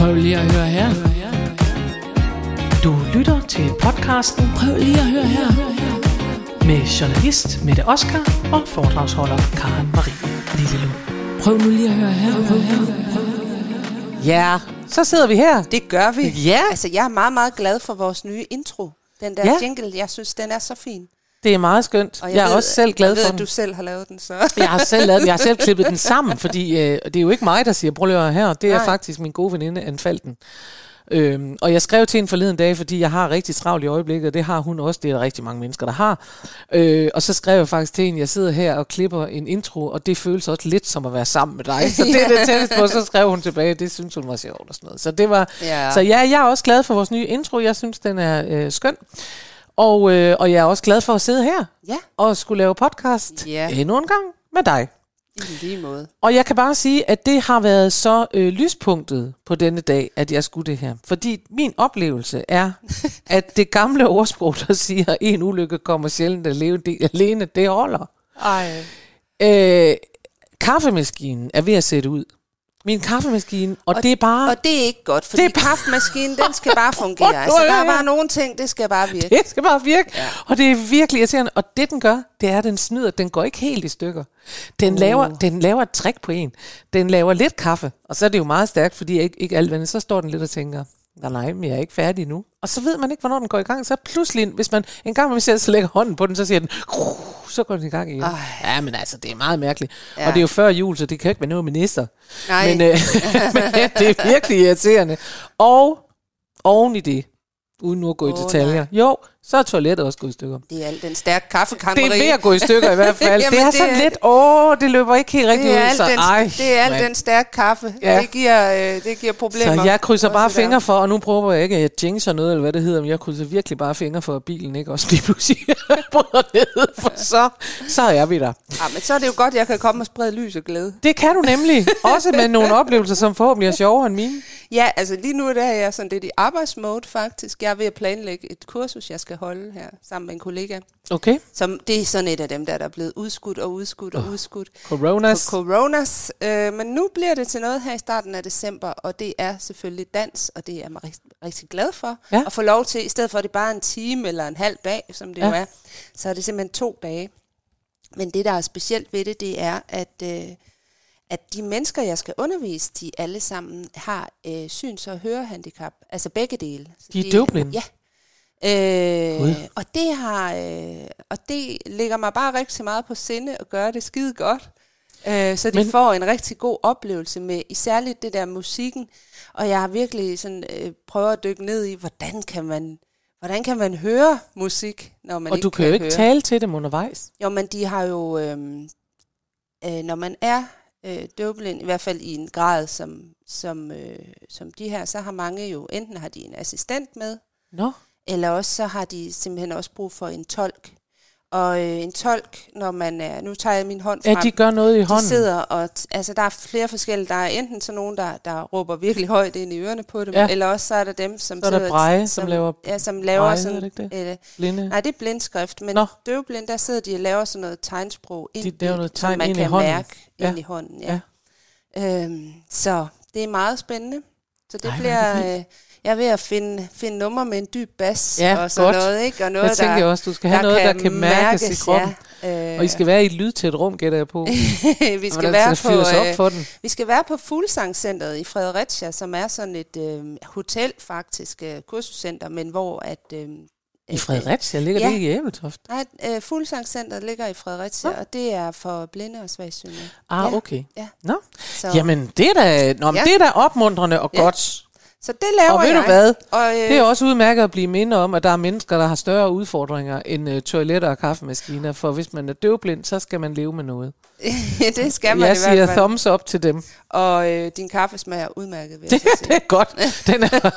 Prøv lige at høre her. Du lytter til podcasten Prøv lige at høre her. med journalist Mette Oskar og foredragsholder Karen Marie Lillelund. Prøv nu lige at høre her. Prøv, prøv, prøv. Ja, så sidder vi her. Det gør vi. Ja. Altså, jeg er meget, meget glad for vores nye intro. Den der Ja. ja. jingle, jeg synes, den er så fin. Det er meget skønt. Og Jeg, jeg er ved, også selv glad jeg ved, for at den. du selv har lavet den, så... Jeg har selv lavet, den. jeg har selv klippet den sammen, fordi øh, det er jo ikke mig, der siger, prøv lige her. Det er Nej. faktisk min gode veninde, Anne Falten. Øhm, og jeg skrev til en forleden dag, fordi jeg har rigtig travlt i øjeblikket, og det har hun også, det er der rigtig mange mennesker, der har. Øh, og så skrev jeg faktisk til hende, jeg sidder her og klipper en intro, og det føles også lidt som at være sammen med dig. Så det er det tætteste på, så skrev hun tilbage, det synes hun var sjovt og sådan noget. Så det var, Ja. så ja, jeg er også glad for vores nye intro, jeg synes, den er øh, skøn. Og, øh, og jeg er også glad for at sidde her Ja, og skulle lave podcast Ja. endnu en gang med dig. i lige måde. Og jeg kan bare sige, at det har været så øh, lyspunktet på denne dag, at jeg skulle det her. Fordi min oplevelse er, at det gamle ordsprog, der siger, en ulykke kommer sjældent alene, alene det holder. Ej. Øh, kaffemaskinen er ved at sætte ud. Min kaffemaskine, og, og det er bare... Og det er ikke godt, fordi Det er bare- kaffemaskinen, den skal bare fungere. Altså, der er bare nogle ting, det skal bare virke. Det skal bare virke. Ja. Og det er virkelig irriterende. Og det, den gør, det er, at den snyder. Den går ikke helt i stykker. Den, uh. laver, den laver et trick på en. Den laver lidt kaffe. Og så er det jo meget stærkt, fordi ikke, ikke alt vandet. Så står den lidt og tænker, nej, nej, men jeg er ikke færdig nu. Og så ved man ikke, hvornår den går i gang. Så pludselig, hvis man en gang, hvis jeg så lægger hånden på den, så siger den, så går den i gang igen. Ej. Ja, men altså, det er meget mærkeligt. Ja. Og det er jo før jul, så det kan ikke være noget minister. Nej. Men, øh, men det er virkelig irriterende. Og oven i det, uden nu at gå i Åh, detaljer, jo, så er toilettet også gået i stykker. Det er al den stærke kaffekammeri. Det er ved at gå i stykker i hvert fald. Jamen, det er det sådan er- lidt, åh, det løber ikke helt rigtigt ud. Så, den, ej, det er al mand. den stærke kaffe. Ja. Det, giver, øh, det giver problemer. Så jeg krydser bare fingre for, og nu prøver jeg ikke, at jinxer noget, eller hvad det hedder, men jeg krydser virkelig bare fingre for, at bilen ikke også lige pludselig bryder ned, for så, så er vi der. Ja, men så er det jo godt, at jeg kan komme og sprede lys og glæde. Det kan du nemlig, også med nogle oplevelser, som forhåbentlig er sjovere end mine. Ja, altså lige nu der er jeg sådan lidt i arbejdsmode faktisk. Jeg er ved at planlægge et kursus, jeg skal holde her sammen med en kollega. Okay, Som, det er sådan et af dem, der, der er blevet udskudt og udskudt og udskudt coronas. på coronas. Øh, men nu bliver det til noget her i starten af december, og det er selvfølgelig dans, og det er jeg rigtig, rigtig glad for. Ja. At få lov til, i stedet for at det bare er en time eller en halv dag, som det Ja. jo er, så er det simpelthen to dage. Men det, der er specielt ved det, det er, at, øh, at de mennesker, jeg skal undervise, de alle sammen har øh, syns- og hørehandicap. Altså begge dele. Så De er døvblinde? Ja. Øh, og det har øh, og det ligger mig bare rigtig meget på sinde at gøre det skide godt. Øh, så de Men- får en rigtig god oplevelse med isærligt det der musikken. Og jeg har virkelig sådan øh, prøvet at dykke ned i, hvordan kan man hvordan kan man høre musik, når man Og ikke du kan jo ikke høre. tale til dem undervejs. Jo, men de har jo, øhm, øh, når man er øh, døvblind, i hvert fald i en grad som, som, øh, som de her, så har mange jo, enten har de en assistent med, Nå, eller også så har de simpelthen også brug for en tolk. Og øh, en tolk, når man er, nu tager jeg min hånd ja, frem, de gør noget i de hånden. sidder og, altså der er flere forskellige, der er enten så nogen, der, der råber virkelig højt ind i ørerne på dem, Ja. ja. eller også så er der dem, som Så er der sidder, Braille, som laver ja, som laver er sådan, det ikke øh, Blinde. Nej, det er blindskrift, men Nå. Døvblind, der sidder de og laver sådan noget tegnsprog ind, De laver noget i, som tegn man ind i kan hånden. mærke Ja. ind i hånden. Ja. Ja. Øhm, så det er meget spændende. Så det Ej, er det bliver... Øh, jeg er ved at finde, finde nummer med en dyb bas Ja, og sådan godt. noget, ikke? Og noget, Jeg tænker der, også, du skal have noget, der kan mærkes i kroppen. Ja. Øh, Og I skal være i et lydtæt rum, gætter jeg på. vi skal der være på, op øh, for den. vi skal være på Fuglsangcenteret i Fredericia, som er sådan et øh, hotel faktisk, øh, kursuscenter, men hvor at... Øh, I Fredericia ligger ja. det ikke i Æbeltoft? Nej, øh, Fuglsangcenteret ligger i Fredericia, Nå. og det er for blinde og svagsynede. Ah, Ja. okay. Ja. Nå, Så, jamen det er da, nå, Ja. det er da opmuntrende og Ja. godt. Så det laver Og ved jeg. du hvad? Og, øh, Det er også udmærket at blive mindre om, at der er mennesker, der har større udfordringer end uh, toiletter og kaffemaskiner. For hvis man er døvblind, så skal man leve med noget. det skal man Jeg i siger hvert fald. thumbs up til dem. Og øh, din kaffe smager udmærket, vil Det, jeg det er godt. Den er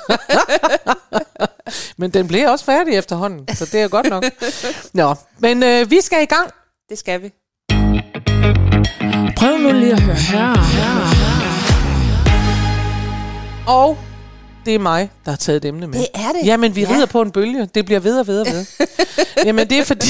men den blev også færdig efterhånden, så det er godt nok. Nå, men øh, vi skal i gang. Det skal vi. Prøv nu lige at høre her. her. Og det er mig, der har taget et emne med. Det er det. Jamen, vi Ja. rider på en bølge. Det bliver ved og ved og ved. Jamen, det er fordi,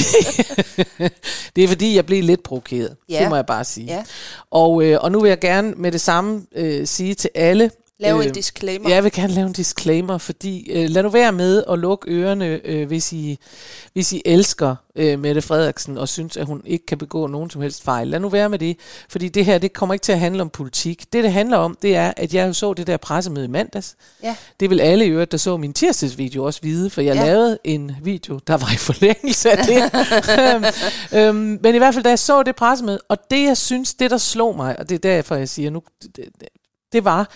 det er fordi, jeg blev lidt provokeret. Ja. Det må jeg bare sige. Ja. Og, øh, og nu vil jeg gerne med det samme øh, sige til alle, Lave Øh, en disclaimer. Jeg vil gerne lave en disclaimer, fordi øh, lad nu være med at lukke ørerne, øh, hvis, I, hvis I elsker øh, Mette Frederiksen og synes, at hun ikke kan begå nogen som helst fejl. Lad nu være med det, fordi det her det kommer ikke til at handle om politik. Det, det handler om, det er, at jeg så det der pressemøde i mandags. Ja. Det vil alle i øvrigt, der så min tirsdagsvideo også vide, for jeg Ja. lavede en video, der var i forlængelse af det. Øhm, men i hvert fald, da jeg så det pressemøde, og det jeg synes, det der slog mig, og det er derfor, jeg siger nu, det, det, det var,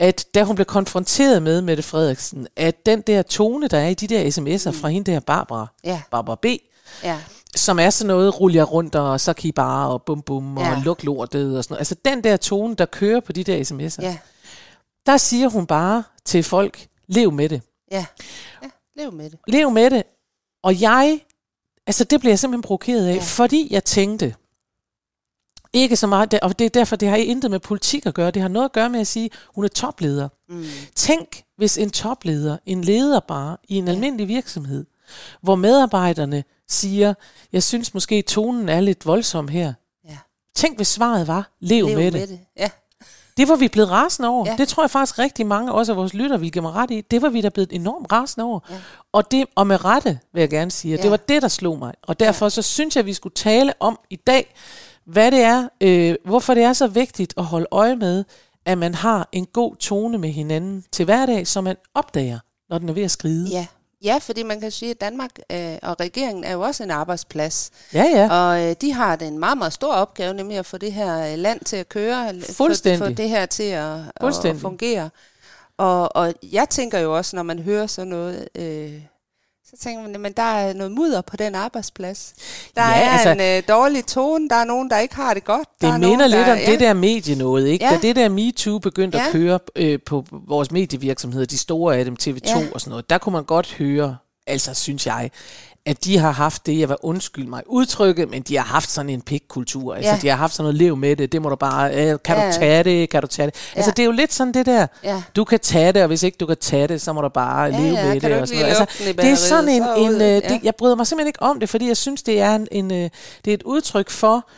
at da hun blev konfronteret med Mette Frederiksen, at den der tone, der er i de der sms'er fra hende der Barbara, Ja, Barbara B., ja, som er sådan noget, ruller rundt, og så kan I bare, og bum bum, og Ja. ja. luk lortet, og sådan noget. Altså den der tone, der kører på de der sms'er, ja, der siger hun bare til folk, lev med det. ja. Ja, lev med det. Lev med det. Og jeg, altså det bliver jeg simpelthen provokeret af, ja. fordi jeg tænkte, ikke så meget, og det er derfor, det har intet med politik at gøre, det har noget at gøre med at sige, hun er topleder. Mm. Tænk, hvis en topleder, en leder bare, i en almindelig virksomhed, hvor medarbejderne siger, jeg synes måske tonen er lidt voldsom her. Ja. Tænk, hvis svaret var, lev, Lev med, med det. det. Ja, Det var vi blevet rasende over. Ja. Ja. Det tror jeg faktisk rigtig mange, også af vores lytter, vil give mig ret i. Det var vi da blevet enormt rasende over. Ja. Og, det, og med rette, vil jeg gerne sige, Ja. det var det, der slog mig. Og derfor så synes jeg, at vi skulle tale om i dag, hvad det er, øh, hvorfor det er så vigtigt at holde øje med, at man har en god tone med hinanden til hverdag, som man opdager, når den er ved at skride. ja. Ja, fordi man kan sige, at Danmark øh, og regeringen er jo også en arbejdsplads. ja. ja. Og øh, de har en meget, meget stor opgave, nemlig at få det her øh, land til at køre. få- Fuldstændig. Få det her til at, at, at fungere. Og, og jeg tænker jo også, når man hører sådan noget, øh, så tænker man, men der er noget mudder på den arbejdsplads. Der Ja, er altså- en øh, dårlig tone, der er nogen, der ikke har det godt. der Det er minder nogen, lidt der, om det der medie noget, ikke? Ja. Da det der MeToo begyndte Ja. at køre øh, på vores medievirksomheder, de store af dem, TV2 Ja. og sådan noget, der kunne man godt høre, altså synes jeg, at de har haft det, jeg var undskyld mig udtrykket, men de har haft sådan en pikkultur. Altså, Ja. de har haft sådan noget lev med det, det må du bare, øh, kan Ja. du tage det, kan du tage det. Altså, Ja. det er jo lidt sådan det der, Ja. du kan tage det, og hvis ikke du kan tage det, så må du bare Ja, leve ja, med det. Og sådan noget. Altså, det er sådan en, så en ud. øh, Ja. det, jeg bryder mig simpelthen ikke om det, fordi jeg synes, det er en, en øh, det er et udtryk for,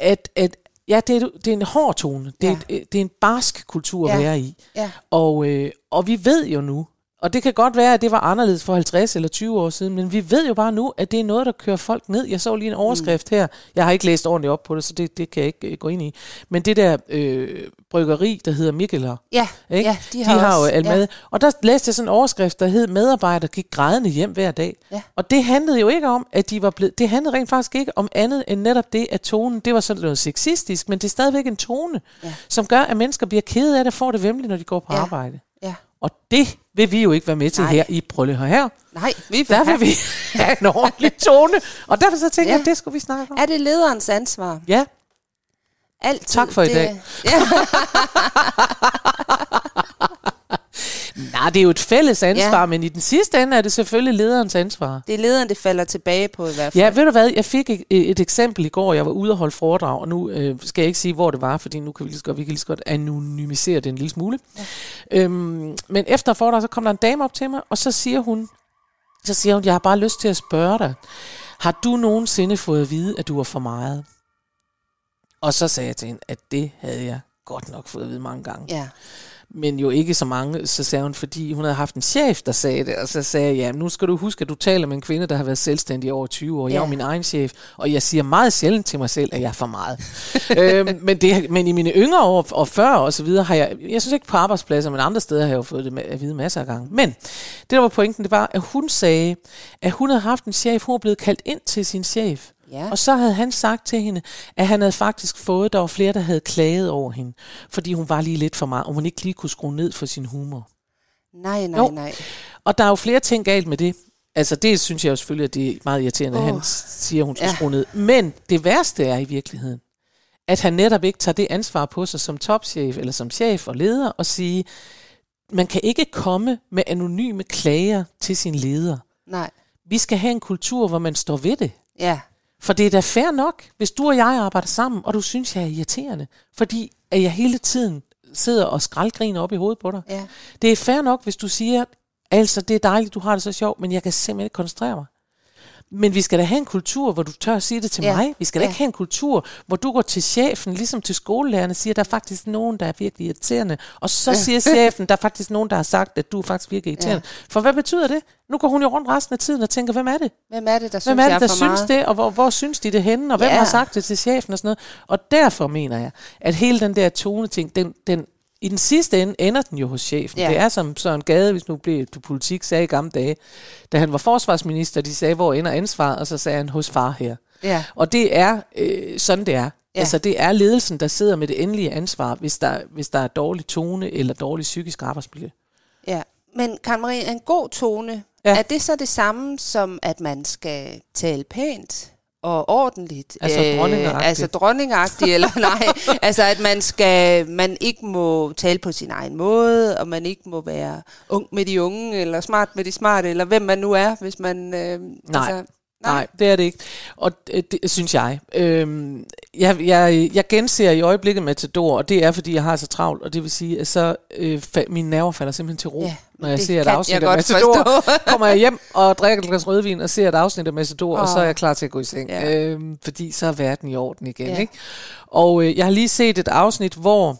at, at ja, det er, et- det er en hård tone. Det er, Ja. et, det er en barsk kultur at Ja. være i. Ja. Og, øh, og vi ved jo nu, og det kan godt være, at det var anderledes for 50 eller 20 år siden, men vi ved jo bare nu, at det er noget, der kører folk ned. Jeg så lige en overskrift her. Jeg har ikke læst ordentligt op på det, så det, det kan jeg ikke øh, gå ind i. Men det der øh, bryggeri, der hedder Mikkeler, Ja, ikke? ja, de har, de har jo også- alt med. Og der læste jeg sådan en overskrift, der hed Medarbejder gik grædende hjem hver dag. Ja. Og det handlede jo ikke om, at de var blevet... Det handlede rent faktisk ikke om andet end netop det, at tonen, det var sådan noget sexistisk, men det er stadigvæk en tone, Ja. som gør, at mennesker bliver kede af det, får det vemmeligt, når de går på Ja. arbejde. Og det vil vi jo ikke være med til Nej. her i Brølle her. her. Nej, vi vil Der have- vil vi have en ordentlig tone. Og derfor så tænker Ja. jeg, at det skulle vi snakke om. Er det lederens ansvar? Ja, Altid. Tak for i det, dag. Ja, nej, det er jo et fælles ansvar, Ja. men i den sidste ende er det selvfølgelig lederens ansvar. det er lederen, det falder tilbage på i hvert fald. Ja, ved du hvad, jeg fik et, et eksempel i går, jeg var ude og holde foredrag, og nu øh, skal jeg ikke sige, hvor det var, fordi nu kan vi lige så godt, vi kan lige så godt anonymisere det en lille smule. Ja. Øhm, men efter foredrag, så kom der en dame op til mig, og så siger hun, så siger hun, jeg har bare lyst til at spørge dig, har du nogensinde fået at vide, at du var for meget? Og så sagde jeg til hende, at det havde jeg godt nok fået at vide mange gange Ja. Men jo ikke så mange, så sagde hun, fordi hun havde haft en chef, der sagde det, og så sagde jeg, ja, nu skal du huske, at du taler med en kvinde, der har været selvstændig over 20 år. Jeg er Ja. min egen chef, og jeg siger meget sjældent til mig selv, at jeg er for meget. øhm, men, det, men i mine yngre år, og før og så videre, har jeg, jeg synes ikke på arbejdspladser, men andre steder har jeg jo fået det at vide masser af gange. Men det, der var pointen, det var, at hun sagde, at hun havde haft en chef, hun var blevet kaldt ind til sin chef, Ja. og så havde han sagt til hende, at han havde faktisk fået, der var flere, der havde klaget over hende, fordi hun var lige lidt for meget, og hun ikke lige kunne skrue ned for sin humor. Nej, nej, Jo. nej. Og der er jo flere ting galt med det. Altså det synes jeg jo selvfølgelig, at det er meget irriterende, at Åh. han siger, at hun skal ja. skrue ned. Men det værste er i virkeligheden, at han netop ikke tager det ansvar på sig som topchef eller som chef og leder og sige, man kan ikke komme med anonyme klager til sin leder. Nej. Vi skal have en kultur, hvor man står ved det. Ja. For det er da fair nok, hvis du og jeg arbejder sammen, og du synes, jeg er irriterende, fordi at jeg hele tiden sidder og skraldgriner op i hovedet på dig. Ja. Det er fair nok, hvis du siger, altså det er dejligt, du har det så sjovt, men jeg kan simpelthen ikke koncentrere mig. Men vi skal da have en kultur, hvor du tør at sige det til Ja. ja. mig. Vi skal da Ja. ikke have en kultur, hvor du går til chefen, ligesom til skolelærerne, siger, der er faktisk nogen, der er virkelig irriterende. Og så siger chefen, der er faktisk nogen, der har sagt, at du er faktisk virkelig irriterende. Ja. For hvad betyder det? Nu går hun jo rundt resten af tiden og tænker, hvem er det? Hvem er det, der Hvem synes, er jeg det, er der for synes meget? det, og hvor, hvor synes de det henne, og hvem Ja. har sagt det til chefen og sådan noget. Og derfor mener jeg, at hele den der tone-ting, den, den, i den sidste ende ender den jo hos chefen. Ja. Det er som Søren Gade, hvis nu blev du politik, sagde i gamle dage, da han var forsvarsminister, de sagde, hvor ender ansvaret, og så sagde han, hos far her. Ja. Og det er øh, sådan, det er. Ja. Altså, det er ledelsen, der sidder med det endelige ansvar, hvis der, hvis der er dårlig tone eller dårlig psykisk arbejdsmiljø. Ja, men Karen Marie, en god tone. Ja. er det så det samme som, at man skal tale pænt og ordentligt? Altså dronningagtigt. Altså dronningagtigt, eller nej. Altså at man skal, man ikke må tale på sin egen måde, og man ikke må være ung med de unge, eller smart med de smarte, eller hvem man nu er, hvis man... Øh, Nej. Altså, Nej. Nej, det er det ikke. Og det, det synes jeg. Øhm, jeg, jeg. Jeg genser i øjeblikket Matador, og det er, fordi jeg har så travlt, og det vil sige, at så øh, fa- mine nerver falder simpelthen til ro, Ja, når jeg ser et afsnit af Matador. kommer jeg hjem og drikker et glas rødvin og ser et afsnit af Matador, oh. og så er jeg klar til at gå i seng. Ja. Øhm, fordi så er verden i orden igen. Ja. Ikke? Og øh, jeg har lige set et afsnit, hvor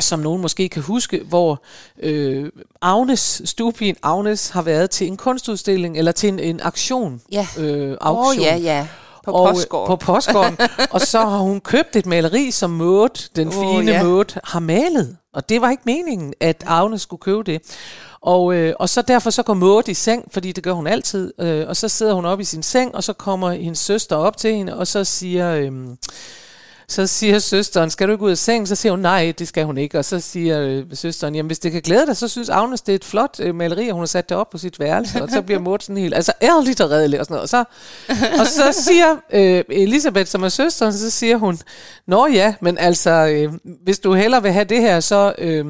som nogen måske kan huske, hvor øh, Agnes, stuepien Agnes, har været til en kunstudstilling, eller til en, en aktion. Ja. Øh, auktion. oh, ja, ja. På og, øh, postgården. På postgården. og så har hun købt et maleri, som Maud, den Åh, fine ja. Maud, har malet. Og det var ikke meningen, at Agnes skulle købe det. Og, øh, og så derfor så går Maud i seng, fordi det gør hun altid. Øh, og så sidder hun op i sin seng, og så kommer hendes søster op til hende, og så siger... Øh, så siger søsteren, skal du ikke ud af sengen? Så siger hun, nej, det skal hun ikke. Og så siger øh, søsteren, jamen hvis det kan glæde dig, så synes Agnes, det er et flot øh, maleri, og hun har sat det op på sit værelse. Og så bliver Maud sådan helt, altså ærligt og redelig og sådan noget. Og så, og så siger øh, Elisabeth, som er søsteren, så siger hun, nå ja, men altså, øh, hvis du hellere vil have det her, så, øh,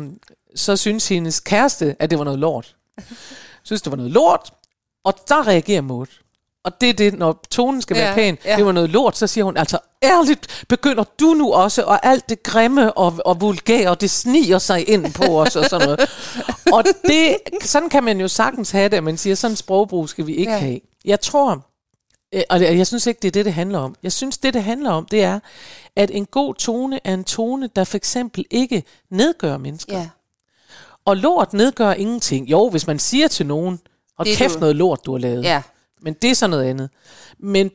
så synes hendes kæreste, at det var noget lort. Synes, det var noget lort, og der reagerer Maud. Og det er det, når tonen skal være Ja, pæn, ja. det var noget lort, så siger hun, altså ærligt begynder du nu også, og alt det grimme og, og vulgære, det sniger sig ind på os og sådan noget. og det, sådan kan man jo sagtens have det, at man siger, sådan sprogbrug skal vi ikke Ja. have. Jeg tror, øh, og jeg synes ikke, det er det, det handler om. Jeg synes, det, det handler om, det er, at en god tone er en tone, der for eksempel ikke nedgør mennesker. Ja. Og lort nedgør ingenting. Jo, hvis man siger til nogen, og kæft du- noget lort, du har lavet. ja. Men det er så noget andet. Men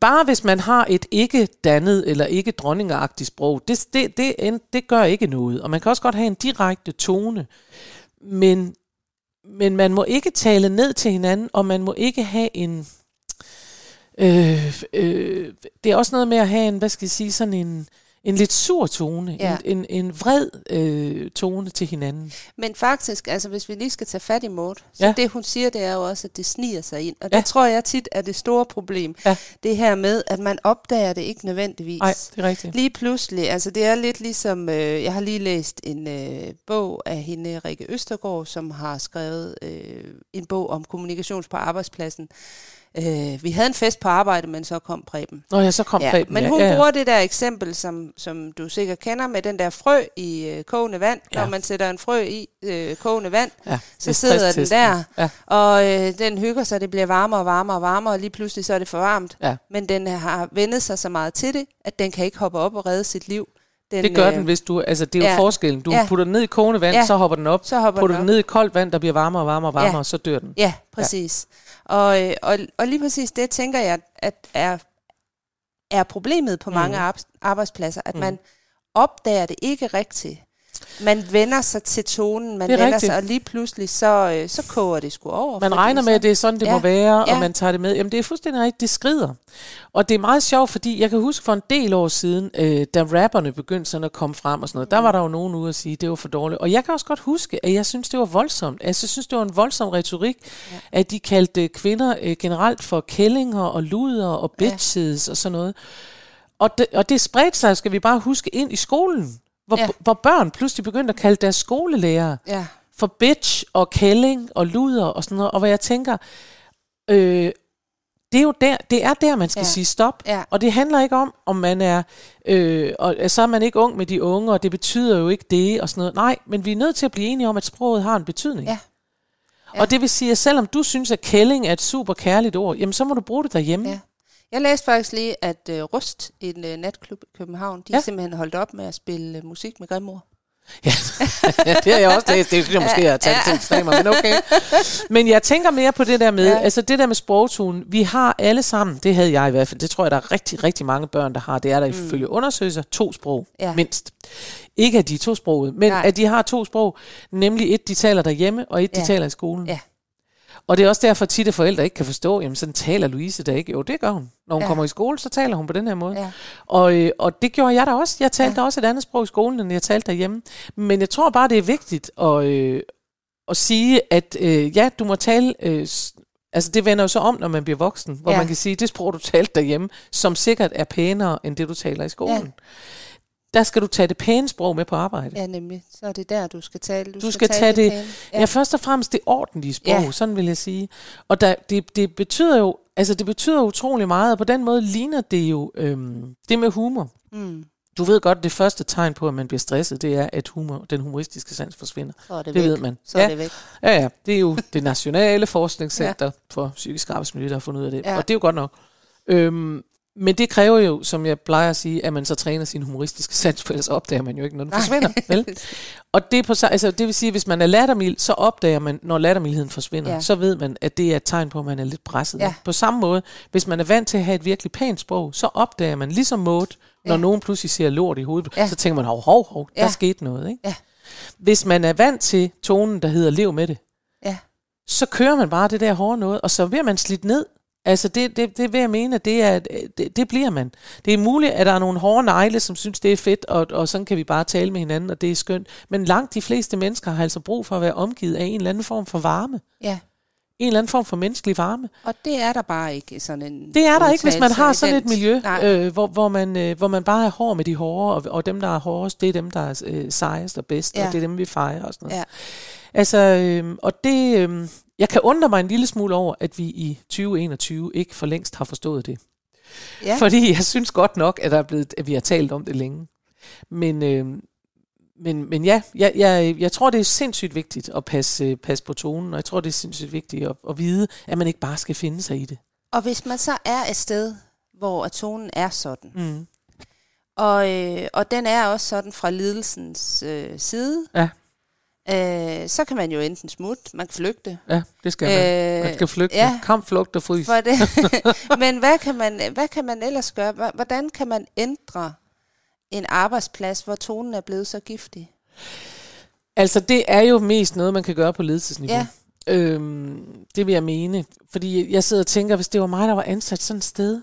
bare hvis man har et ikke dannet eller ikke dronningeagtigt sprog, det, det, det, det gør ikke noget. Og man kan også godt have en direkte tone. Men, men man må ikke tale ned til hinanden, og man må ikke have en... Øh, øh, det er også noget med at have en, hvad skal jeg sige, sådan en, en lidt sur tone, Ja. en, en, en vred øh, tone til hinanden. Men faktisk, altså hvis vi lige skal tage fat i Maud, så Ja. det hun siger, det er jo også, at det sniger sig ind. Og Ja. det tror jeg tit er det store problem. Ja. Det her med, at man opdager det ikke nødvendigvis. Nej, det er rigtigt. Lige pludselig, altså det er lidt ligesom, øh, jeg har lige læst en øh, bog af hende, Rikke Østergaard, som har skrevet øh, en bog om kommunikation på arbejdspladsen. Øh, vi havde en fest på arbejde, men så kom Preben. Nå ja, så kom Ja, Preben. men ja, hun ja, ja. bruger det der eksempel, som, som du sikkert kender, med den der frø i øh, kogende vand. Ja. Når man sætter en frø i øh, kogende vand, ja, så er sidder den der, Ja. og øh, den hygger sig, det bliver varmere og varmere og varmere, og lige pludselig så er det for varmt. Ja. Men den har vendet sig så meget til det, at den kan ikke hoppe op og redde sit liv. Den, Det gør øh, den, hvis du... Altså, det er jo ja. forskellen. Du Ja. putter den ned i kogende vand, Ja. så hopper den op. Så hopper putter den den op. ned i koldt vand, der bliver varmere og varmere og varmere, Ja. og så dør den. Ja, præcis. Ja. Og, øh, og, og lige præcis det, tænker jeg, at er, er problemet på mange mm. arbejdspladser, at Mhm. man opdager det ikke rigtigt. Man vender sig til tonen, man er vender rigtigt. sig, og lige pludselig så, øh, så koger det sgu over. Man regner med, at det er sådan, det Ja. må være, Ja. og man tager det med. Jamen, det er fuldstændig rigtigt. Det skrider. Og det er meget sjovt, fordi jeg kan huske for en del år siden, øh, da rapperne begyndte sådan at komme frem og sådan noget, der var der jo nogen ude at sige, at det var for dårligt. Og jeg kan også godt huske, at jeg synes, det var voldsomt. Altså, jeg synes, det var en voldsom retorik, ja. at de kaldte kvinder øh, generelt for kællinger og luder og bitches ja. og sådan noget. Og det, og det spredte sig, skal vi bare huske, ind i skolen. Hvor, Ja. hvor børn pludselig begyndte at kalde deres skolelærer Ja, for bitch og kælling og luder og sådan noget, og hvor jeg tænker, øh, det er jo der, det er der, man skal ja. sige stop. Ja. Og det handler ikke om, om man er, øh, og så er man ikke ung med de unge, og det betyder jo ikke det og sådan noget. Nej, men vi er nødt til at blive enige om, at sproget har en betydning. Ja. Ja. Og det vil sige, at selvom du synes, at kælling er et super kærligt ord, jamen så må du bruge det derhjemme. Ja. Jeg læste faktisk lige, at uh, Rust, en uh, natklub i København, de Ja. simpelthen holdt op med at spille uh, musik med grimord. Ja, det har jeg også læst. Det synes jeg måske, jeg har taget til ekstremer, men okay. Men jeg tænker mere på det der med, ja. Altså det der med sprogtonen. Vi har alle sammen, det havde jeg i hvert fald, det tror jeg, der er rigtig, rigtig mange børn, der har. Det er der mm. ifølge undersøgelser, to sprog, ja. Mindst. Ikke at de er to sproget, men Nej. at de har to sprog. Nemlig et, de taler derhjemme, og et, de Ja. taler i skolen. Ja. Og det er også derfor tit, at forældre ikke kan forstå, jamen sådan taler Louise da ikke. Jo, det gør hun. Når hun ja. Kommer i skole, så taler hun på den her måde. Ja. Og, øh, og det gjorde jeg da også. Jeg talte ja. også et andet sprog i skolen, end jeg talte derhjemme. Men jeg tror bare, det er vigtigt at, øh, at sige, at øh, ja, du må tale... Øh, altså det vender jo så om, når man bliver voksen, hvor. Ja. man kan sige, det sprog, du talte derhjemme, som sikkert er pænere, end det, du taler i skolen. Ja. Der skal du tage det pæne sprog med på arbejde. Ja, nemlig. Så er det der, du skal tale. Du, Du skal tage det- pæne. Ja. ja, først og fremmest det ordentlige sprog, ja. Sådan vil jeg sige. Og der, det, det betyder jo, altså det betyder utrolig meget, og på den måde ligner det jo øhm, det med humor. Mm. Du ved godt, det første tegn på, at man bliver stresset, det er, at humor, den humoristiske sans forsvinder. Så er det, Det væk. ved man. Så er Ja. det væk. Ja, ja, det er jo det nationale forskningscenter ja. for psykisk arbejdsmiljø, der har fundet ud af det. Ja. Og det er jo godt nok. Øhm, men det kræver jo, som jeg plejer at sige, at man så træner sin humoristiske sans, for ellers opdager man jo ikke, når den forsvinder. Vel? Og det, på, altså, det vil sige, at hvis man er lattermild, så opdager man, når lattermildheden forsvinder, ja. Så ved man, at det er et tegn på, at man er lidt presset. Ja. På samme måde, hvis man er vant til at have et virkelig pænt sprog, så opdager man ligesom Maud, når Ja. nogen pludselig siger lort i hovedet, Ja. så tænker man, hov, hov, hov, der Ja. skete noget. Ikke? Ja. Hvis man er vant til tonen, der hedder lev med det, Ja. så kører man bare det der hårde noget, og så bliver man slidt ned. Altså det, det, det vil jeg mene, at det, er, det, det bliver man. Det er muligt, at der er nogle hårde negle, som synes, det er fedt, og, og sådan kan vi bare tale med hinanden, og det er skønt. Men langt de fleste mennesker har altså brug for at være omgivet af en eller anden form for varme. Ja. En eller anden form for menneskelig varme. Og det er der bare ikke sådan en Det er der ikke, hvis man har sådan et miljø, Nej. øh, hvor, hvor, man, øh, hvor man bare er hård med de hårde, og, og dem, der er hårdest, det er dem, der er øh, sejest og bedst. Ja. og det er dem, vi fejrer og sådan noget. Ja. Altså, øh, og det, øh, jeg kan undre mig en lille smule over, at vi i 2021 ikke for længst har forstået det. Ja. Fordi jeg synes godt nok, at, der er blevet, at vi har talt om det længe. Men, øh, men, men ja, jeg, jeg, jeg tror, det er sindssygt vigtigt at passe, øh, passe på tonen, og jeg tror, det er sindssygt vigtigt at, at vide, at man ikke bare skal finde sig i det. Og hvis man så er et sted, hvor tonen er sådan, Mm. og, øh, og den er også sådan fra lidelsens øh, side, Ja. Øh, så kan man jo enten smutte, man kan flygte. Ja, det skal man. Øh, Man skal flygte. ja. Kamp, flugt og frys. For det. Men hvad kan, man, hvad kan man ellers gøre? Hvordan kan man ændre en arbejdsplads, hvor tonen er blevet så giftig? Altså, det er jo mest noget, man kan gøre på ledelsesniveau. Ja. Øhm, det vil jeg mene. Fordi jeg sidder og tænker, hvis det var mig, der var ansat sådan et sted.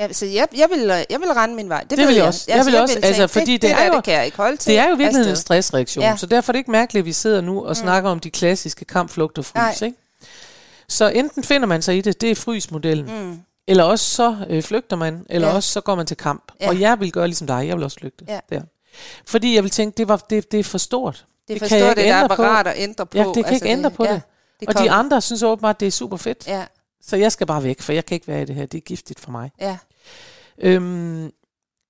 Ja, så jeg, jeg, vil, jeg vil rende min vej. Det, Det vil jeg jeg også. Jeg vil også, altså, fordi det, det det, er jo- det kan jeg ikke holde til. Det er jo virkelig en stressreaktion. Ja. Ja. Så derfor er det ikke mærkeligt, at vi sidder nu og snakker om de klassiske kamp, flugt og frys. Ikke? Så enten finder man sig i det, det er frysmodellen. Mm. Eller også så øh, flygter man, eller Ja. ja. også så går man til kamp. Ja. Ja. Og jeg vil gøre ligesom dig, jeg vil også flygte. Ja. Der. Fordi jeg vil tænke, det, var, det, det er for stort. Det Det er kan jeg forstået, ikke det der på. apparat at ændre på. Ja, det kan ikke ændre på det. det og kom- de andre synes åbenbart, det er super fedt. Ja, Så jeg skal bare væk, for jeg kan ikke være i det her. Det er giftigt for mig. ja. Øhm,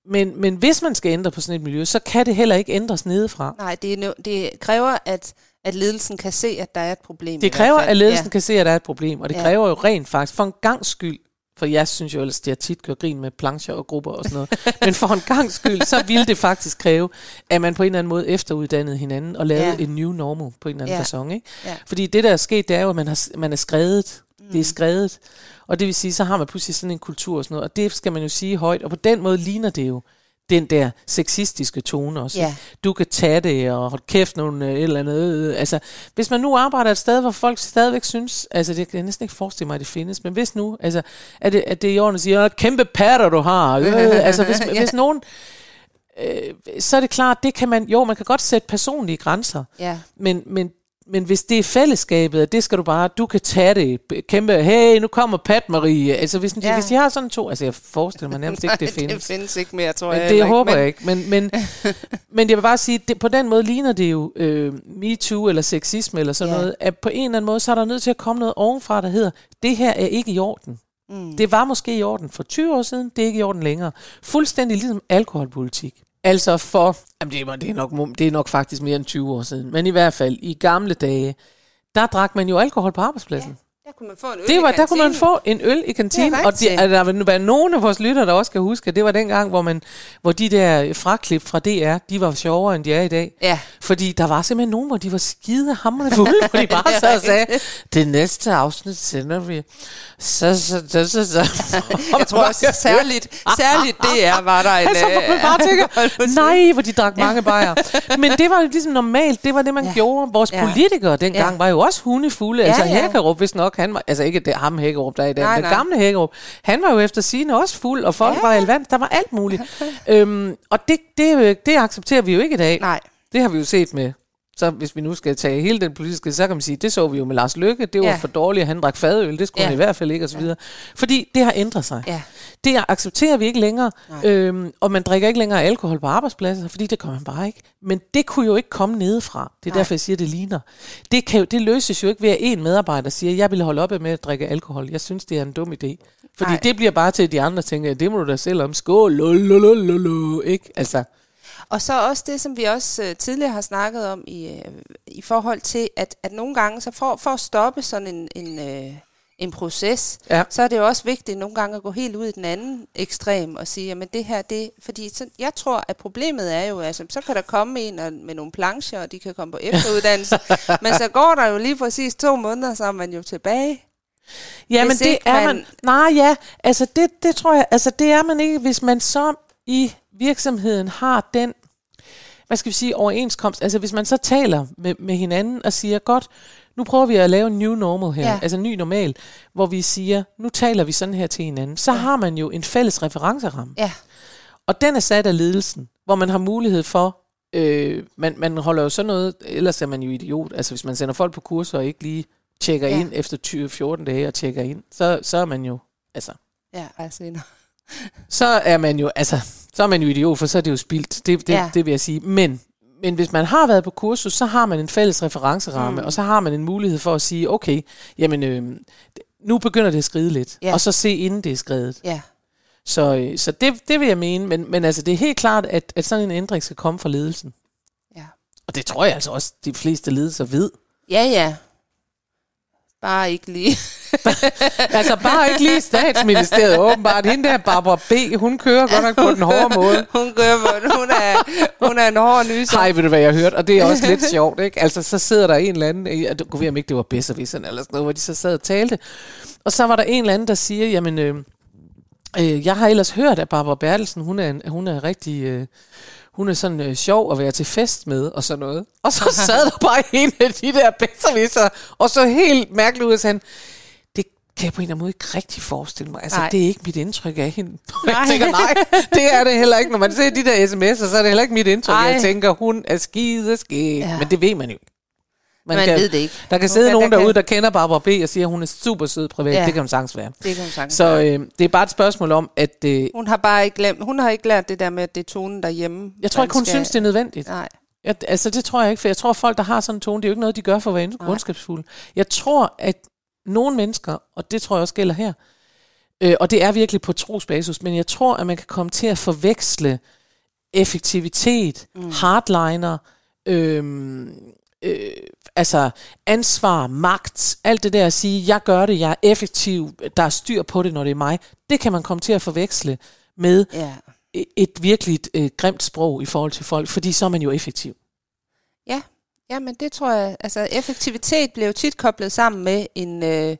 men, men hvis man skal ændre på sådan et miljø, så kan det heller ikke ændres nedefra. Nej, det, er det kræver, at, at ledelsen kan se, at der er et problem. Det kræver, at ledelsen ja. kan se, at der er et problem, og det Ja. kræver jo rent faktisk, for en gang skyld, for jeg synes jo ellers, det er tit gør grin med plancher og grupper og sådan noget, men for en gang skyld, så ville det faktisk kræve, at man på en eller anden måde efteruddannede hinanden og lavede Ja. en new normal på en eller anden Ja. fasong. Ikke? Ja. Fordi det, der er sket, det er jo, at man, har, man er skrevet. Mm. Det Mm. er skrevet. Og det vil sige, så har man pludselig sådan en kultur og sådan noget, og det skal man jo sige højt, og på den måde ligner det jo den der sexistiske tone også. Ja. Du kan tage det, og hold kæft nogle øh, et eller andet. øh, Altså, hvis man nu arbejder et sted, hvor folk stadigvæk synes, altså det kan jeg næsten ikke forestille mig, at det findes, men hvis nu, altså, er det, at det i orden at sige, "Åh, kæmpe patter du har. Øh, altså, hvis, Ja. hvis nogen, øh, så er det klart, det kan man, jo, man kan godt sætte personlige grænser, Ja. men, men, men hvis det er fællesskabet, det skal du bare, du kan tage det, kæmpe, hey, nu kommer Pat Marie. Altså hvis, Ja. hvis de har sådan to, altså jeg forestiller mig nærmest ikke, det findes. det findes ikke mere, tror Men jeg. det håber men, jeg ikke. Men, men, men jeg vil bare sige, det, på den måde ligner det jo øh, MeToo eller sexisme eller sådan ja. noget, at på en eller anden måde, så er der nødt til at komme noget ovenfra, der hedder, det her er ikke i orden. Mm. Det var måske i orden for 20 år siden, det er ikke i orden længere. Fuldstændig ligesom alkoholpolitik. Altså for, jamen det, er, det, er nok, det er nok faktisk mere end 20 år siden, men i hvert fald i gamle dage, der drak man jo alkohol på arbejdspladsen. Der kunne man få en øl Det i var, der kunne man få en øl i kantinen, Det og de, rigtigt. altså, der vil være nogen af vores lytter, der også kan huske, at det var dengang, hvor, man, hvor de der fraklip fra DR, de var sjovere, end de er i dag. Ja. Fordi der var simpelthen nogen, hvor de var skide hamrende fulde, hvor de bare sad og sagde, det næste afsnit sender vi. Så, så, så, så, så. Jeg tror også, særligt, særligt det er, var der en... Altså, hvor man bare tænker, nej, hvor de drak mange bajer. Men det var jo ligesom normalt, det var det, man. Ja. gjorde. Vores Ja. politikere dengang Ja. var jo også hundefulde. Ja, altså ja. Hækkerup, hvis nok, han var, altså ikke det, ham Hækkerup, der er i dag, Nej, den nej. gamle Hækkerup, han var jo efter sigende også fuld, og folk Ja. ja. var alvand, der var alt muligt. øhm, og det, det, det accepterer vi jo ikke i dag. Nej. Det har vi jo set med så hvis vi nu skal tage hele den politiske, så kan man sige, det så vi jo med Lars Løkke, det var Ja. ja. for dårligt, at han drak fadøl, det skulle Ja. han i hvert fald ikke, og så videre. Fordi det har ændret sig. Ja. Det accepterer vi ikke længere, Nej. øhm, og man drikker ikke længere alkohol på arbejdspladser, fordi det gør man bare ikke. Men det kunne jo ikke komme nedefra. Det er Nej. derfor, jeg siger, det ligner. Det, kan jo, det løses jo ikke ved, at en medarbejder siger, jeg vil holde op med at drikke alkohol. Jeg synes, det er en dum idé. Fordi Nej. det bliver bare til, at de andre tænker, det må du da selv om. Skål, lululululu, ikke? Altså, Og så også det, som vi også øh, tidligere har snakket om i, øh, i forhold til, at, at nogle gange, så for, for at stoppe sådan en, en, øh, en proces, Ja. så er det jo også vigtigt nogle gange at gå helt ud i den anden ekstrem og sige, jamen det her, det, fordi så, jeg tror, at problemet er jo, altså så kan der komme en og, med nogle plancher, og de kan komme på efteruddannelse, men så går der jo lige præcis to måneder, så er man jo tilbage. Ja, men det er man... man- man... Nej, ja, altså det, det tror jeg, altså det er man ikke, hvis man så i virksomheden har den, hvad skal vi sige, overenskomst. Altså hvis man så taler med, med hinanden og siger, godt, nu prøver vi at lave en new normal her, Ja. altså ny normal, hvor vi siger, nu taler vi sådan her til hinanden. Så ja. har man jo en fælles referenceramme. Ja, Og den er sat af ledelsen, hvor man har mulighed for, øh, man, man holder jo sådan noget, ellers er man jo idiot. Altså hvis man sender folk på kurser og ikke lige tjekker ja. ind efter 20-14 dage og tjekker ind, så, så er man jo, altså, ja, altså, så er man jo, altså, så er man jo idiot, for så er det jo spildt. Det, det, Ja. det vil jeg sige. Men, men hvis man har været på kursus, så har man en fælles referenceramme, Mm. og så har man en mulighed for at sige, okay, jamen, øh, nu begynder det at skride lidt, Ja. og så se inden det er skredet. ja, Så, øh, så det, det vil jeg mene, men, men altså, det er helt klart, at, at sådan en ændring skal komme fra ledelsen. ja. Og det tror jeg altså også, de fleste ledelser ved. Ja, ja. Bare ikke lige. Altså bare ikke lige statsministeriet, åbenbart. Hende der Barbara B., hun kører godt nok på den hårde måde. Hun gør, hvor hun er, hun er en hård nyser. Hej, ved du hvad jeg hørt? Og det er også lidt sjovt, ikke? Altså, så sidder der en eller anden, jeg kunne ikke det var bedre eller sådan noget, hvor de så sad og talte. Og så var der en eller anden, der siger, jamen, øh, øh, jeg har ellers hørt, at Barbara Bertelsen, hun er, en, hun er rigtig... Øh, hun er sådan øh, sjov at være til fest med, og sådan noget. Og så sad der bare en af de der bedrevisser, og så helt mærkeligt ud, og sagde han, det kan jeg på en eller anden måde ikke rigtig forestille mig. Altså, Nej. det er ikke mit indtryk af hende. Nej. Jeg tænker, nej, det er det heller ikke. Når man ser de der sms'er, så er det heller ikke mit indtryk. Nej. Jeg tænker, hun er skide skæg. Ja. Men det ved man jo ikke. Man ved det ikke. Der kan sidde kan- nogen der kan- derude, der kender Barbara B. og siger, at hun er super sød privat. Ja. Det kan hun sagtens være. Det kan hun sagtens. Så øh, det er bare et spørgsmål om, at øh, Hun har bare ikke glemt, hun har ikke lært det der med, at det er tonen derhjemme. jeg tror man ikke, hun skal- synes, det er nødvendigt. Nej. Jeg, altså, det tror jeg ikke, for jeg tror, at folk, der har sådan en tone, det er jo ikke noget, de gør for at være Nej. ondskabsfulde. Jeg tror, at nogle mennesker, og det tror jeg også gælder her, øh, og det er virkelig på trosbasis, men jeg tror, at man kan komme til at forveksle effektivitet, mm. hardliner, øhm, øh, altså ansvar, magt, alt det der at sige, jeg gør det, jeg er effektiv, der er styr på det, når det er mig, det kan man komme til at forveksle med Ja. et virkelig øh, grimt sprog i forhold til folk, fordi så er man jo effektiv. Ja. ja, men det tror jeg, altså effektivitet bliver jo tit koblet sammen med en, øh,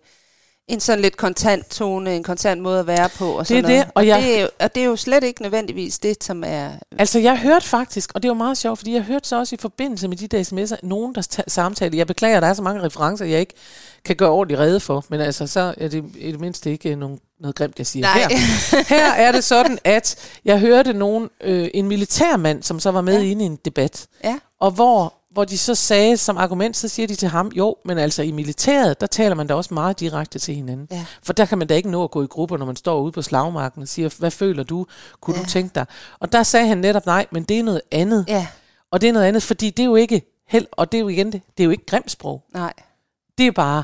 en sådan lidt kontant tone, en kontant måde at være på. Og sådan Det er det, noget. og og, jeg- det er jo, og det er jo slet ikke nødvendigvis det, som er... Altså, jeg hørte faktisk, og det var meget sjovt, fordi jeg hørte så også i forbindelse med de der sms'er, nogen, der ta- samtalte. Jeg beklager, der er så mange referencer, jeg ikke kan gøre ordentligt rede for, men altså, så er det i det mindste ikke øh, nogen, noget grimt, jeg siger. Nej. Her, her er det sådan, at jeg hørte nogen, øh, en militærmand, som så var med ja. inde i en debat, Ja, og hvor, hvor de så sagde som argument, så siger de til ham, jo, men altså i militæret, der taler man da også meget direkte til hinanden. Ja. For der kan man da ikke nå at gå i grupper, når man står ude på slagmarken og siger, hvad føler du? Kunne Ja. du tænke dig? Og der sagde han netop, nej, men det er noget andet. ja, Og det er noget andet, fordi det er jo ikke held, og det er jo igen det, det er jo ikke grimt sprog. nej. Det er bare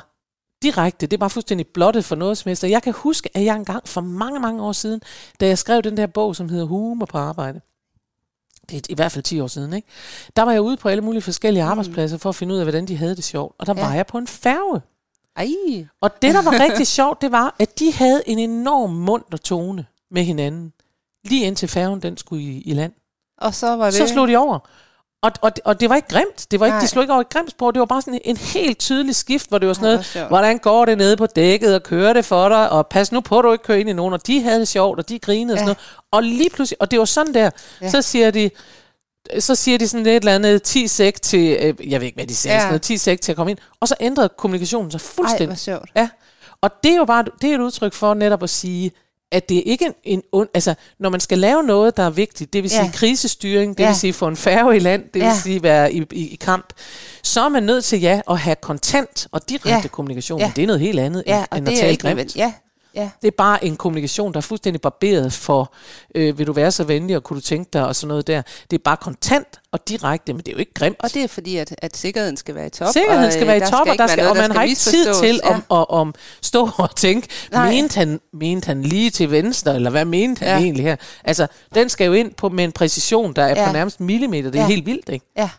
direkte, det er bare fuldstændig blottet for noget som helst. Og jeg kan huske, at jeg engang for mange, mange år siden, da jeg skrev den der bog, som hedder Humor på arbejde, det er i hvert fald 10 år siden, ikke? der var jeg ude på alle mulige forskellige arbejdspladser for at finde ud af, hvordan de havde det sjovt. Og der Mm. Ja. var jeg på en færge. Ej, Og det, der var rigtig sjovt, det var, at de havde en enorm munter tone med hinanden. Lige indtil færgen den skulle i, i land. og så var det... Så slog de over. Og, og, og det var ikke grimt. Det var ikke, Nej. de slog ikke over i grimt spor. Det var bare sådan en, en helt tydelig skift, hvor det var sådan Ej, noget, sjovt. hvordan går det nede på dækket, og kører det for dig, og pas nu på, at du ikke kører ind i nogen. Og de havde det sjovt, og de grinede og sådan Ja. noget. Og lige pludselig, og det var sådan der, Ja. så siger de, så siger de sådan et eller andet 10 sek til, øh, jeg ved ikke, hvad de sagde, Ja. sådan noget 10 sek til at komme ind. Og så ændrede kommunikationen sig Ej, fuldstændig. hvor sjovt. Ja, og det er jo bare det er et udtryk for netop at sige, at det er ikke en, en ond, altså når man skal lave noget, der er vigtigt, det vil sige Ja. krisestyring, det Ja. vil sige få en færge i land, det vil Ja. sige være i, i, i kamp, så er man nødt til ja at have kontant og direkte Ja. kommunikation. Ja. Det er noget helt andet Ja, end, end at er tale grimt. Ja, ja. Det er bare en kommunikation, der er fuldstændig barberet for, øh, vil du være så venlig, og kunne du tænke dig, og sådan noget der. Det er bare kontant og direkte, men det er jo ikke grimt. Og det er fordi, at, at sikkerheden skal være i top. Sikkerheden og, skal øh, være i der top, og, der skal, og man har ikke tid til Ja. at, at, at stå og tænke, Nej. mente han, mente han lige til venstre, eller hvad mente han Ja. egentlig her? Altså, den skal jo ind på med en præcision, der er Ja. på nærmest millimeter. Det er Ja. helt vildt, ikke? Ja,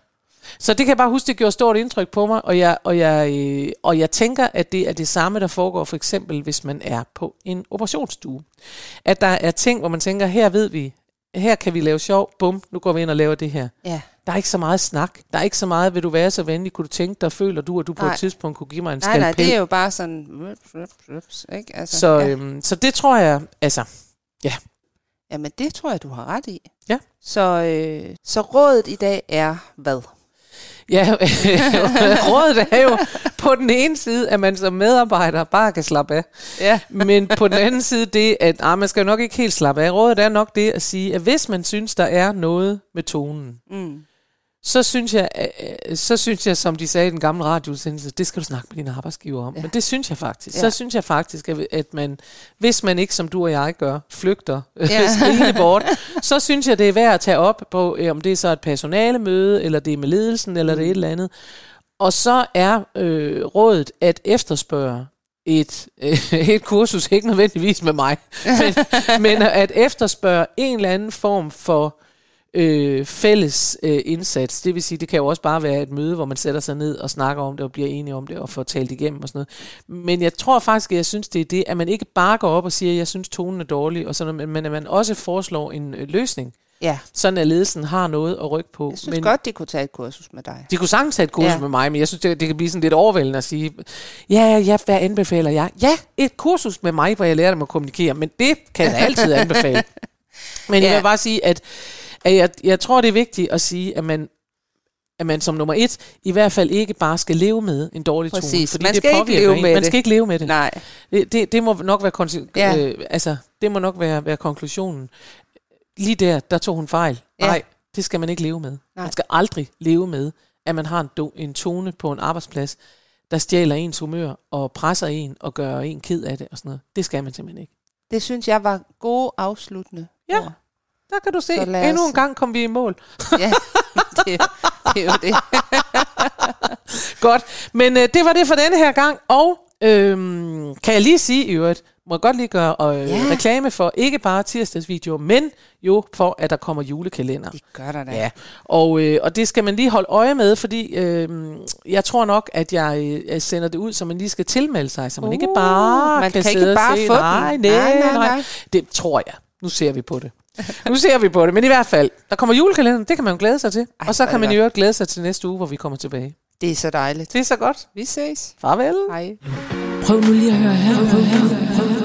Så det kan jeg bare huske, det gjorde stort indtryk på mig, og jeg, og jeg, øh, og jeg tænker, at det er det samme, der foregår for eksempel, hvis man er på en operationsstue. At der er ting, hvor man tænker, her ved vi, her kan vi lave sjov, bum, nu går vi ind og laver det her. ja. Der er ikke så meget snak. Der er ikke så meget, vil du være så venlig, kunne du tænke dig, føler du, at du på Nej. et tidspunkt kunne give mig en Nej, nej, skalpel? det er jo bare sådan... rups, rups, Ikke? Altså, så, ja. øhm, så det tror jeg, altså, Jamen, det tror jeg, du har ret i. Ja. Så, øh, så rådet i dag er hvad? Ja, rådet er jo på den ene side, at man som medarbejder bare kan slappe af. Ja. Men på den anden side det, at ah, man skal jo nok ikke helt slappe af. Rådet er nok det at sige, at hvis man synes, der er noget med tonen, Mm. Så synes jeg, øh, så synes jeg, som de sagde i den gamle radioudsendelse, det skal du snakke med din arbejdsgiver om. Ja. Men det synes jeg faktisk. Ja. Så synes jeg faktisk, at, at man, hvis man ikke, som du og jeg gør, flygter ja. Skrigende bort, så synes jeg, det er værd at tage op på, øh, om det er så et personalemøde, eller det er med ledelsen, eller mm. det er et eller andet. Og så er øh, rådet at efterspørge et, øh, et kursus, ikke nødvendigvis med mig, men, men at efterspørge en eller anden form for øh, fælles øh, indsats. Det vil sige, det kan jo også bare være et møde, hvor man sætter sig ned og snakker om det og bliver enige om det og får talt igennem og sådan noget. Men jeg tror faktisk, at jeg synes, det er det, at man ikke bare går op og siger, at jeg synes, tonen er dårlig, og sådan men at man også foreslår en øh, løsning, Ja, sådan at ledelsen har noget at rykke på. jeg synes men godt, de kunne tage et kursus med dig. de kunne sagtens tage et kursus ja. Med mig, men jeg synes, det, det kan blive sådan lidt overvældende at sige, ja, ja, hvad anbefaler jeg? Ja, et kursus med mig, hvor jeg lærer dem at kommunikere, men det kan jeg altid anbefale. Men ja. jeg vil bare sige, at, at jeg, jeg tror, det er vigtigt at sige, at man, at man som nummer et i hvert fald ikke bare skal leve med en dårlig tone. Præcis. Fordi Man det skal ikke påvirker leve en. med Man det. skal ikke leve med det. Nej, Det, det, det må nok være, konse- Ja. øh, altså, det må nok være, være konklusionen. Lige der, der tog hun fejl. Ja. Nej, det skal man ikke leve med. Nej. Man skal aldrig leve med, at man har en, do, en tone på en arbejdsplads, der stjæler ens humør og presser en og gør en ked af det og sådan noget. Det skal man simpelthen ikke. det synes jeg var gode afsluttende. Ja. ord. Der kan du se, os- endnu en gang kom vi i mål. ja det, det er jo det. Godt, men øh, det var det for denne her gang, og øhm, kan jeg lige sige i øvrigt, må jeg godt lige gøre øh, Ja. reklame for ikke bare tirsdagsvideoer, men jo for, at der kommer julekalender. Det gør der da. Ja, og, øh, og det skal man lige holde øje med, fordi øh, jeg tror nok, at jeg, øh, jeg sender det ud, så man lige skal tilmelde sig, så man uh, ikke bare man kan, kan ikke sidde bare og se. få Nej, nej, nej, nej. nej. Det tror jeg. Nu ser vi på det. Nu ser vi på det, men i hvert fald, der kommer julekalender, det kan man jo glæde sig til. Ej, og så kan man øvrigt glæde sig til næste uge, hvor vi kommer tilbage. Det er så dejligt. Det er så godt. Vi ses. Farvel. Hej. Prøv nu lige at høre her. Prøv, prøv, prøv.